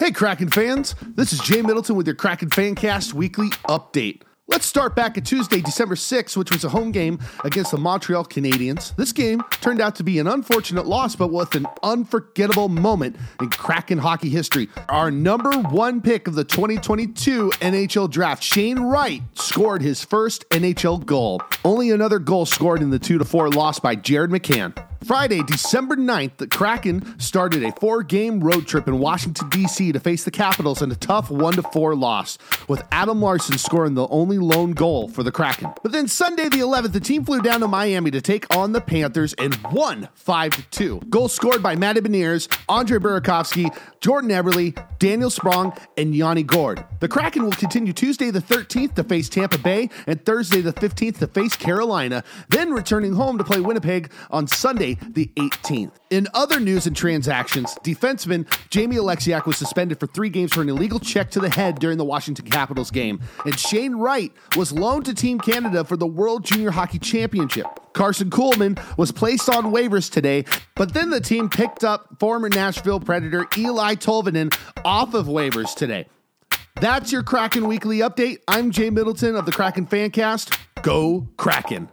Hey, Kraken fans. This is Jay Middleton with your Kraken Fancast weekly update. Let's start back at Tuesday, December 6th, which was a home game against the Montreal Canadiens. This game turned out to be an unfortunate loss, but with an unforgettable moment in Kraken hockey history. Our number one pick of the 2022 NHL draft, Shane Wright, scored his first NHL goal. Only another goal scored in the 2 4 loss by Jared McCann. Friday, December 9th, the Kraken started a four game road trip in Washington, D.C. to face the Capitals in a tough 1 4 loss, with Adam Larsson scoring the only lone goal for the Kraken. But then Sunday, the 11th, the team flew down to Miami to take on the Panthers and won 5 2. Goals scored by Matty Beniers, Andre Burakovsky, Jordan Eberle, Daniel Sprong, and Yanni Gourde. The Kraken will continue Tuesday, the 13th, to face Tampa Bay and Thursday, the 15th, to face Carolina, then returning home to play Winnipeg on Sunday the 18th. In other news and transactions, defenseman Jamie Oleksiak was suspended for three games for an illegal check to the head during the Washington Capitals game, and Shane Wright was loaned to Team Canada for the World Junior Hockey Championship. Karson Kuhlman was placed on waivers today, but then the team picked up former Nashville Predator Eeli Tolvanen off of waivers today. That's your Kraken Weekly Update. I'm Jay Middleton of the Kraken Fancast. Go Kraken!